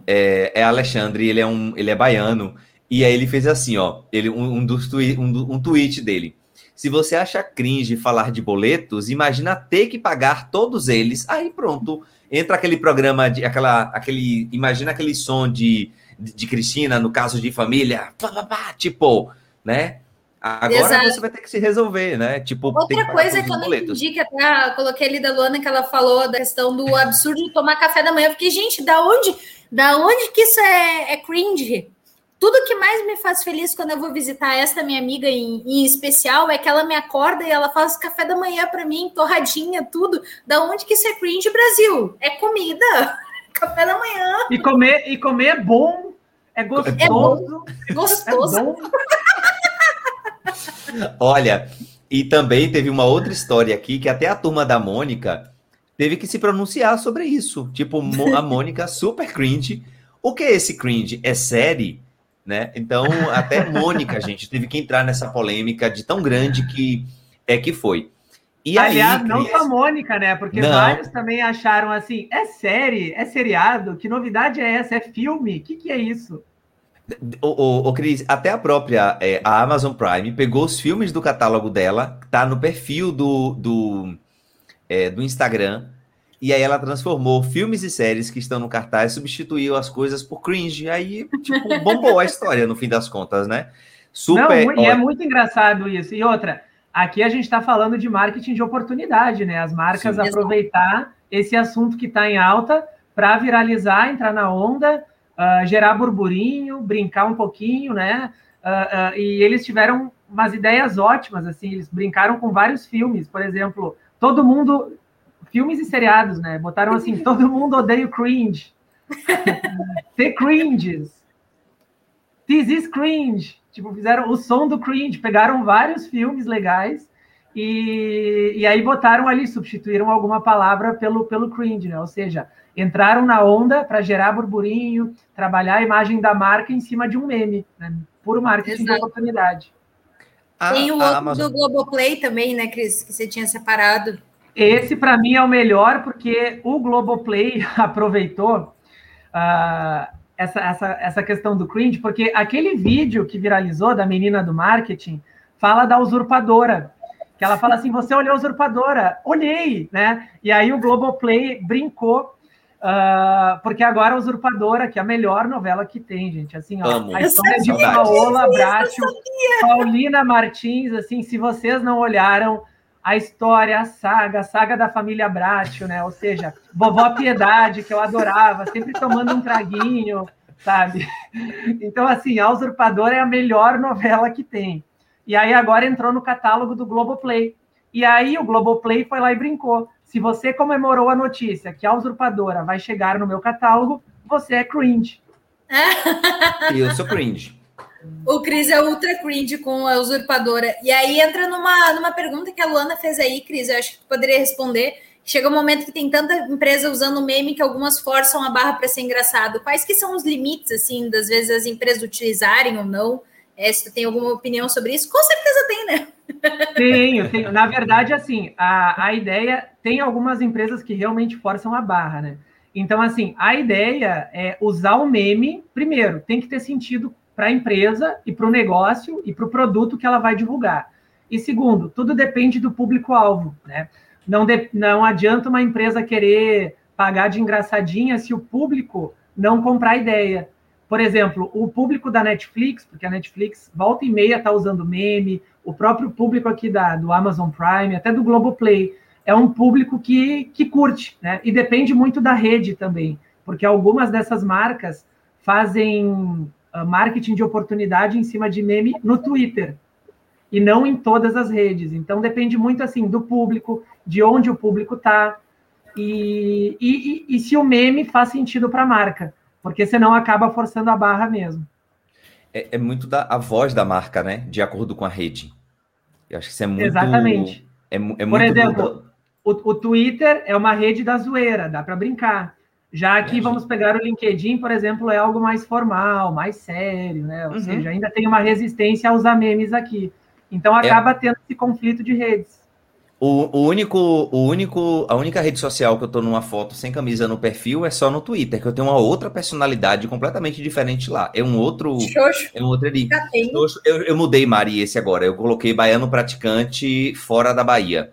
É, é Alexandre, ele é um ele é baiano. E aí ele fez assim, ó. Ele, um, um dos twi um, um tweet dele. Se você acha cringe falar de boletos, imagina ter que pagar todos eles. Aí pronto, entra aquele programa de aquela aquele imagina aquele som de de, de Cristina no caso de família, pá, pá, pá, tipo, né? Agora Exato. você vai ter que se resolver, né? Tipo, outra coisa que eu não entendi, que até coloquei ali da Luana que ela falou da questão do absurdo de tomar café da manhã. Eu fiquei, gente, da onde, da onde que isso é, é cringe? Tudo que mais me faz feliz quando eu vou visitar esta minha amiga em, em especial é que ela me acorda e ela faz café da manhã para mim, torradinha, tudo. Da onde que isso é cringe, Brasil? É comida. café da manhã. E comer, e comer é bom, é gostoso. É bom. Gostoso. É bom. Olha, E também teve uma outra história aqui que até a turma da Mônica teve que se pronunciar sobre isso. Tipo, a Mônica super cringe. O que é esse cringe? É série? Né? Então, até Mônica, gente, teve que entrar nessa polêmica de tão grande que é que foi. E Aliás, aí, não só a Mônica, né? Porque não. vários também acharam assim: é série, é seriado, que novidade é essa? É filme? O que, que é isso? O, o, o Cris, até a própria é, a Amazon Prime pegou os filmes do catálogo dela, tá no perfil do, do, é, do Instagram, e aí ela transformou filmes e séries que estão no cartaz, substituiu as coisas por cringe. Aí, tipo, bombou a história no fim das contas, né? Super. Não, e é muito engraçado isso. E outra, aqui a gente está falando de marketing de oportunidade, né? As marcas Sim, aproveitar esse assunto que está em alta para viralizar, entrar na onda uh, gerar burburinho, brincar um pouquinho, né? Uh, uh, e eles tiveram umas ideias ótimas, assim, eles brincaram com vários filmes, por exemplo, todo mundo, filmes e seriados, né? Botaram assim, todo mundo odeia o cringe. The cringes. This is cringe. Tipo, fizeram o som do cringe, pegaram vários filmes legais e, e aí botaram ali, substituíram alguma palavra pelo, pelo cringe, né? Ou seja, entraram na onda para gerar burburinho, trabalhar a imagem da marca em cima de um meme, né? puro marketing Exato. de oportunidade. Tem o outro do Globoplay também, né, Cris, que você tinha separado. Esse, para mim, é o melhor, porque o Globoplay aproveitou uh, essa, essa, essa questão do cringe, porque aquele vídeo que viralizou da menina do marketing fala da usurpadora, que ela fala assim, você olhou a usurpadora? Olhei, né? E aí o Globoplay brincou Uh, porque agora a Usurpadora, que é a melhor novela que tem, gente. Assim, ó, a história de Paola Bracho, Paulina Martins, assim, se vocês não olharam a história, a saga, a saga da família Bracho, né? Ou seja, vovó Piedade, que eu adorava, sempre tomando um traguinho, sabe? Então, assim, a Usurpadora é a melhor novela que tem. E aí agora entrou no catálogo do Globoplay. E aí o Globoplay foi lá e brincou. Se você comemorou a notícia que a usurpadora vai chegar no meu catálogo, você é cringe. eu sou cringe. O Cris é ultra cringe com a usurpadora. E aí entra numa, numa pergunta que a Luana fez aí, Cris, eu acho que poderia responder. Chega um momento que tem tanta empresa usando meme que algumas forçam a barra para ser engraçado. Quais que são os limites, assim, das vezes as empresas utilizarem ou não? É, se tu tem alguma opinião sobre isso, com certeza tem, né? Tenho, tenho. Na verdade, assim, a, a ideia tem algumas empresas que realmente forçam a barra, né? Então, assim, a ideia é usar o meme, primeiro, tem que ter sentido para a empresa e para o negócio e para o produto que ela vai divulgar. E segundo, tudo depende do público-alvo, né? Não, de, não adianta uma empresa querer pagar de engraçadinha se o público não comprar a ideia. Por exemplo, o público da Netflix, porque a Netflix volta e meia está usando meme, o próprio público aqui da, do Amazon Prime, até do Globoplay, é um público que, que curte, né? E depende muito da rede também, porque algumas dessas marcas fazem marketing de oportunidade em cima de meme no Twitter e não em todas as redes. Então depende muito assim do público, de onde o público está e, e, e, se o meme faz sentido para a marca, porque senão acaba forçando a barra mesmo. É, é, muito da a voz da marca, né? De acordo com a rede. Eu acho que isso é muito. Exatamente. É, é Por muito exemplo, o, o Twitter é uma rede da zoeira, dá para brincar. Já aqui, vamos pegar o LinkedIn, por exemplo, é algo mais formal, mais sério, né? Ou uhum. seja, ainda tem uma resistência a usar memes aqui. Então acaba é... tendo esse conflito de redes. O, o, único, o único, a única rede social que eu tô numa foto sem camisa no perfil é só no Twitter, que eu tenho uma outra personalidade completamente diferente lá. É um outro. Xoxo. É um outro ali. Eu, eu mudei, Mari, esse agora. Eu coloquei baiano praticante fora da Bahia.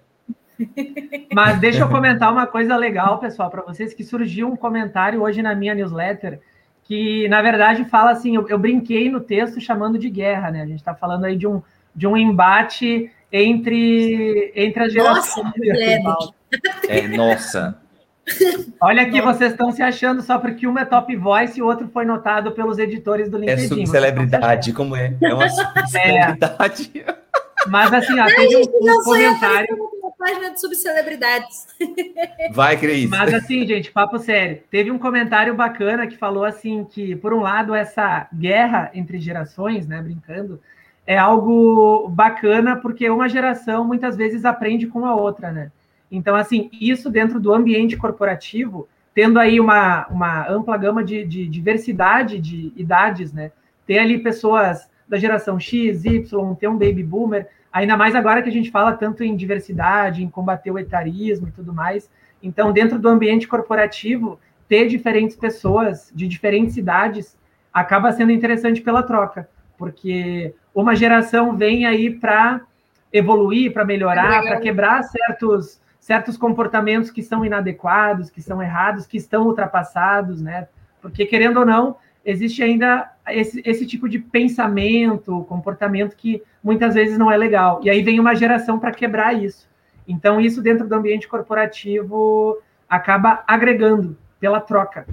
Mas deixa eu comentar uma coisa legal, pessoal, para vocês, que surgiu um comentário hoje na minha newsletter, que na verdade fala assim: eu, eu brinquei no texto chamando de guerra, né? A gente está falando aí de um, de um embate entre, entre as gerações. Nossa, é, nossa. Olha aqui, vocês estão se achando só porque uma é top voice e o outro foi notado pelos editores do é LinkedIn. É subcelebridade, como é? É uma subcelebridade. É. Mas assim, ó, teve um, um comentário. Página de subcelebridades. Vai, Cris. Mas assim, gente, papo sério. Teve um comentário bacana que falou assim que, por um lado, essa guerra entre gerações, né, brincando, é algo bacana, porque uma geração muitas vezes aprende com a outra, né? Então, assim, isso dentro do ambiente corporativo, tendo aí uma, uma ampla gama de, de diversidade de idades, né? Ter ali pessoas da geração X, Y, ter um baby boomer, ainda mais agora que a gente fala tanto em diversidade, em combater o etarismo e tudo mais. Então, dentro do ambiente corporativo, ter diferentes pessoas de diferentes idades acaba sendo interessante pela troca, porque uma geração vem aí para evoluir, para melhorar, para quebrar certos certos comportamentos que são inadequados, que são errados, que estão ultrapassados, né? Porque querendo ou não, existe ainda esse, esse tipo de pensamento, comportamento que muitas vezes não é legal. E aí vem uma geração para quebrar isso. Então, isso dentro do ambiente corporativo acaba agregando pela troca.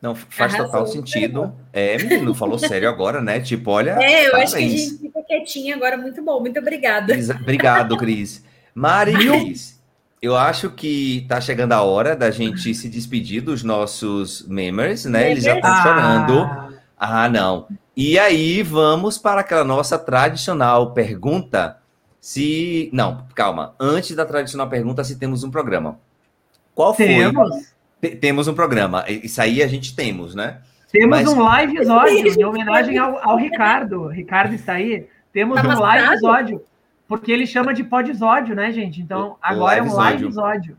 Não, faz Arrasou. total sentido. É, menino, falou sério agora, né? Tipo, olha. É, eu parabéns. acho que a gente fica quietinha agora, muito bom. Muito obrigada. Obrigado, Cris. Mari Cris, eu acho que tá chegando a hora da gente se despedir dos nossos members, né? Eles já estão ah. chorando. Ah, não. E aí, vamos para aquela nossa tradicional pergunta. Se. Não, calma. Antes da tradicional pergunta, se temos um programa. Qual foi? Temos. Temos um programa. Isso aí a gente temos, né? Temos Mas... um live episódio em homenagem ao, ao Ricardo. Ricardo está aí. Temos tá um live episódio. Porque ele chama de podisódio, né, gente? Então, agora é um live episódio.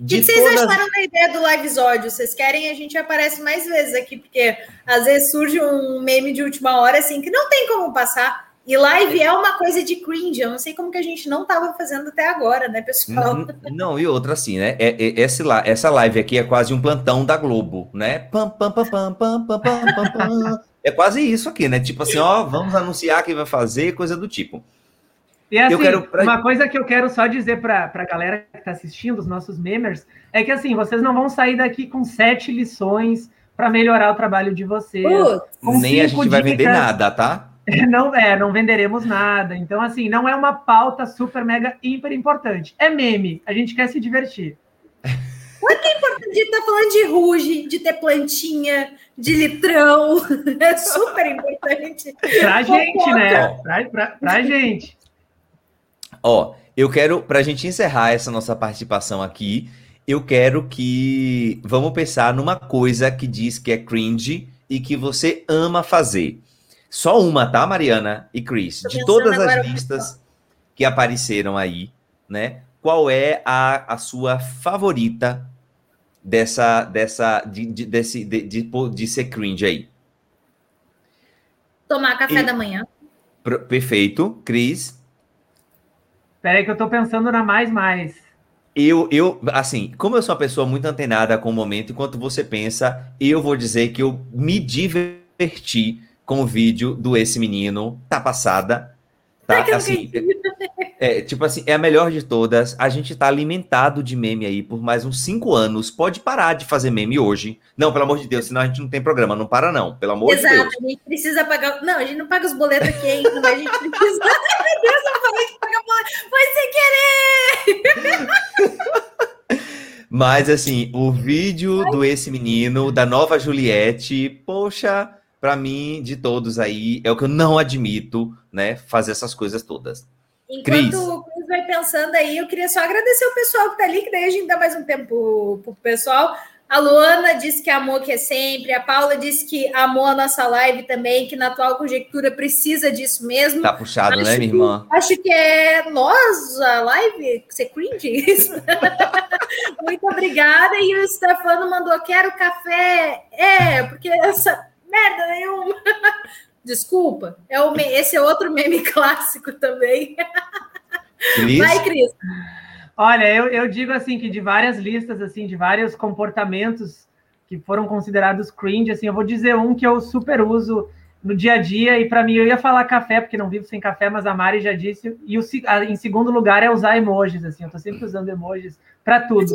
O que, vocês todas... acharam da ideia do live episódio? Vocês querem? A gente aparece mais vezes aqui, porque às vezes surge um meme de última hora, assim, que não tem como passar. E live é uma coisa de cringe, eu não sei como que a gente não estava fazendo até agora, né, pessoal? Uhum. Não, e outra assim, né? É, é, esse, essa live aqui é quase um plantão da Globo, né? Pam, pam, pam, pam, pam, pam, pam, pam. É quase isso aqui, né? Tipo assim, ó, vamos anunciar quem vai fazer, coisa do tipo. E assim, pra... uma coisa que eu quero só dizer para a galera que está assistindo, os nossos members, é que assim, vocês não vão sair daqui com sete lições para melhorar o trabalho de vocês. Uh, nem a gente vai vender nada, tá? Não é, não venderemos nada. Então, assim, não é uma pauta super, mega, hiper importante. É meme. A gente quer se divertir. Por que é importante estar tá falando de ruge, de ter plantinha, de litrão? É super importante. Pra gente, né? Pra, pra, pra gente. Ó, eu quero, para a gente encerrar essa nossa participação aqui, eu quero que vamos pensar numa coisa que diz que é cringe e que você ama fazer. Só uma, tá, Mariana e Chris? De todas as listas que apareceram aí, né? Qual é a, a sua favorita dessa, dessa, de, de, desse, de, de, de ser cringe aí? Tomar café e, da manhã. Perfeito. Cris? Peraí que eu tô pensando na mais mais. Eu, eu, assim, como eu sou uma pessoa muito antenada com o momento, enquanto você pensa, eu vou dizer que eu me diverti com o vídeo do Esse Menino, tá passada. Tá, assim, é, tipo assim, é a melhor de todas. A gente tá alimentado de meme aí por mais uns cinco anos. Pode parar de fazer meme hoje. Não, pelo amor de Deus, senão a gente não tem programa. Não para, não. Pelo amor Exato, de Deus. Exato, a gente precisa pagar. Não, a gente não paga os boletos aqui ainda, mas a gente precisa. Foi sem querer! Mas assim, o vídeo do Esse Menino, da nova Juliette, poxa, para mim, de todos aí, é o que eu não admito, né? Fazer essas coisas todas. Enquanto Cris. o Cris vai pensando aí, eu queria só agradecer o pessoal que tá ali, que daí a gente dá mais um tempo pro pessoal. A Luana disse que amou que é sempre, a Paula disse que amou a nossa live também, que na atual conjectura precisa disso mesmo. Tá puxado, né, acho né, minha irmã? Que, acho que é nós, a live, você cringe isso. Muito obrigada. E o Stefano mandou: quero café. É, porque essa merda nenhuma. Desculpa, é o esse é outro meme clássico também. Cris? Vai, Cris. Olha, eu, eu digo assim que de várias listas, assim, de vários comportamentos que foram considerados cringe, assim, eu vou dizer um que eu super uso no dia a dia, e para mim eu ia falar café, porque não vivo sem café, mas a Mari já disse, e o, em segundo lugar é usar emojis, assim, eu tô sempre usando emojis para tudo.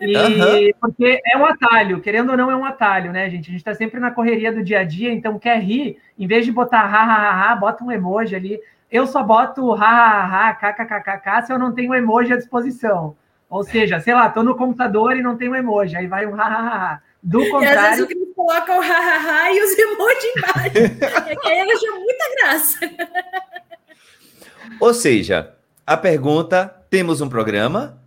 E, uhum. Porque é um atalho, querendo ou não, é um atalho, né, gente? A gente está sempre na correria do dia a dia, então quer rir, em vez de botar ha, ha, ha, ha bota um emoji ali. Eu só boto ha, ha, ha, se eu não tenho emoji à disposição. Ou seja, sei lá, tô no computador e não tenho emoji, aí vai um ha, ha, ha. Do contrário. E às vezes o Cris coloca o hahaha e os emojis embaixo. é que aí eu acho muita graça. Ou seja, a pergunta: temos um programa?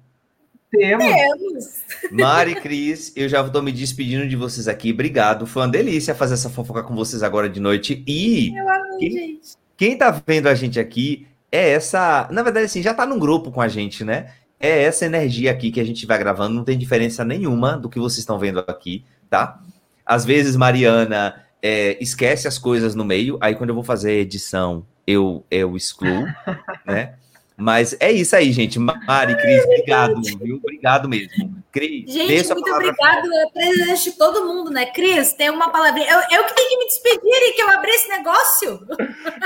Temos. Temos. Mari, Cris, eu já estou me despedindo de vocês aqui. Obrigado. Foi uma delícia fazer essa fofoca com vocês agora de noite. E eu amo, quem, gente. Quem tá vendo a gente aqui é essa. Na verdade, assim, já tá num grupo com a gente, né? É essa energia aqui que a gente vai gravando, não tem diferença nenhuma do que vocês estão vendo aqui, tá? Às vezes, Mariana é, esquece as coisas no meio, aí quando eu vou fazer edição, eu, eu excluo, né? Mas é isso aí, gente. Mari, Cris, obrigado, viu? Obrigado mesmo. Cris, gente, muito obrigado. É presente de todo mundo, né? Cris, tem uma palavrinha. Eu, eu que tenho que me despedir e que eu abri esse negócio.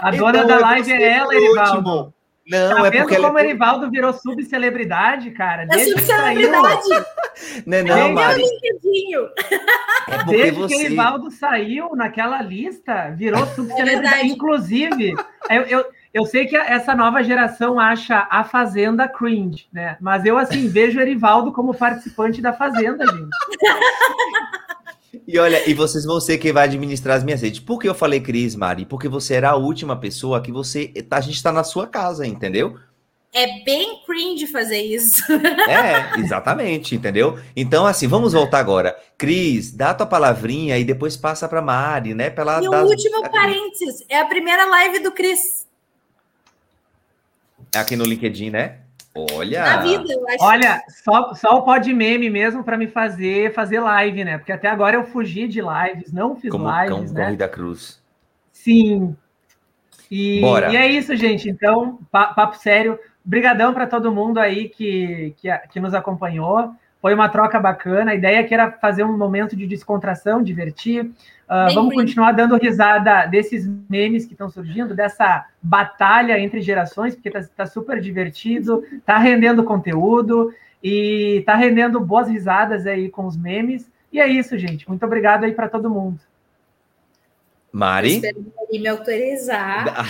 A dona então, da live é ela, Erivaldo. Não, tá é porque como é... Erivaldo virou subcelebridade, cara? É subcelebridade. não, é não, é Mari. É Desde você... que Erivaldo saiu naquela lista, virou subcelebridade. É Inclusive, eu, eu eu sei que essa nova geração acha a Fazenda cringe, né? Mas eu, assim, vejo o Erivaldo como participante da Fazenda, gente. E olha, e vocês vão ser quem vai administrar as minhas redes. Por que eu falei Cris, Mari? Porque você era a última pessoa que você. A gente está na sua casa, entendeu? É bem cringe fazer isso. É, exatamente, entendeu? Então, assim, vamos voltar agora. Cris, dá tua palavrinha e depois passa para Mari, né? Pela, e o último parênteses, é a primeira live do Cris. Aqui no LinkedIn, né? Olha. Na vida, eu acho. Olha, só, só o pod meme mesmo para me fazer fazer live, né? Porque até agora eu fugi de lives, não fiz Como lives, cão né? da Cruz. Sim. E, e, é isso, gente. Então, papo sério. Brigadão para todo mundo aí que, que, que nos acompanhou. Foi uma troca bacana. A ideia é que era fazer um momento de descontração, divertir. Uh, vamos continuar dando risada desses memes que estão surgindo, dessa batalha entre gerações, porque está tá super divertido, está rendendo conteúdo e está rendendo boas risadas aí com os memes. E é isso, gente. Muito obrigado aí para todo mundo. Mari? Espero me autorizar.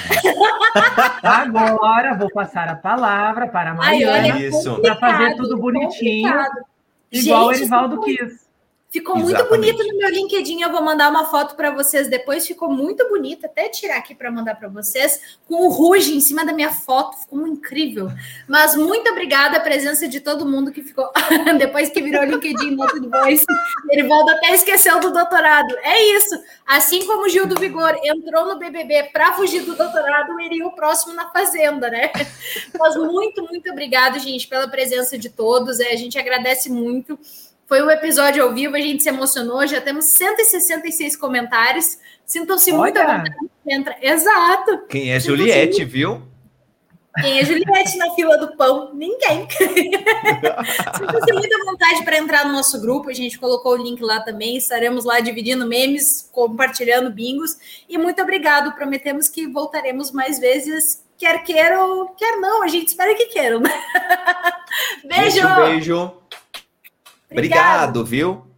Agora vou passar a palavra para a Mariana para fazer tudo bonitinho. Complicado. Igual Gente, o Erivaldo quis. Ficou muito Exatamente. bonito no meu LinkedIn. Eu vou mandar uma foto para vocês depois. Ficou muito bonito. Até tirar aqui para mandar para vocês. Com o Ruge em cima da minha foto. Ficou incrível. Mas muito obrigada a presença de todo mundo que ficou. depois que virou LinkedIn Nota de Voice. Erivaldo até esqueceu do doutorado. É isso. Assim como o Gil do Vigor entrou no BBB para fugir do doutorado, ele ia o próximo na Fazenda, né? Mas muito, muito obrigado, gente, pela presença de todos. É, a gente agradece muito. Foi um episódio ao vivo, a gente se emocionou, já temos 166 comentários. Sintam-se muito à vontade. Entra... Exato. Quem é Juliette, muito... viu? Quem é Juliette na fila do pão? Ninguém. Sintam-se muito à vontade para entrar no nosso grupo. A gente colocou o link lá também. Estaremos lá dividindo memes, compartilhando bingos. E muito obrigado. Prometemos que voltaremos mais vezes, quer queiram, quer não. A gente espera que queiram. Né? Beijo. Beijo. Beijo. Obrigado, viu?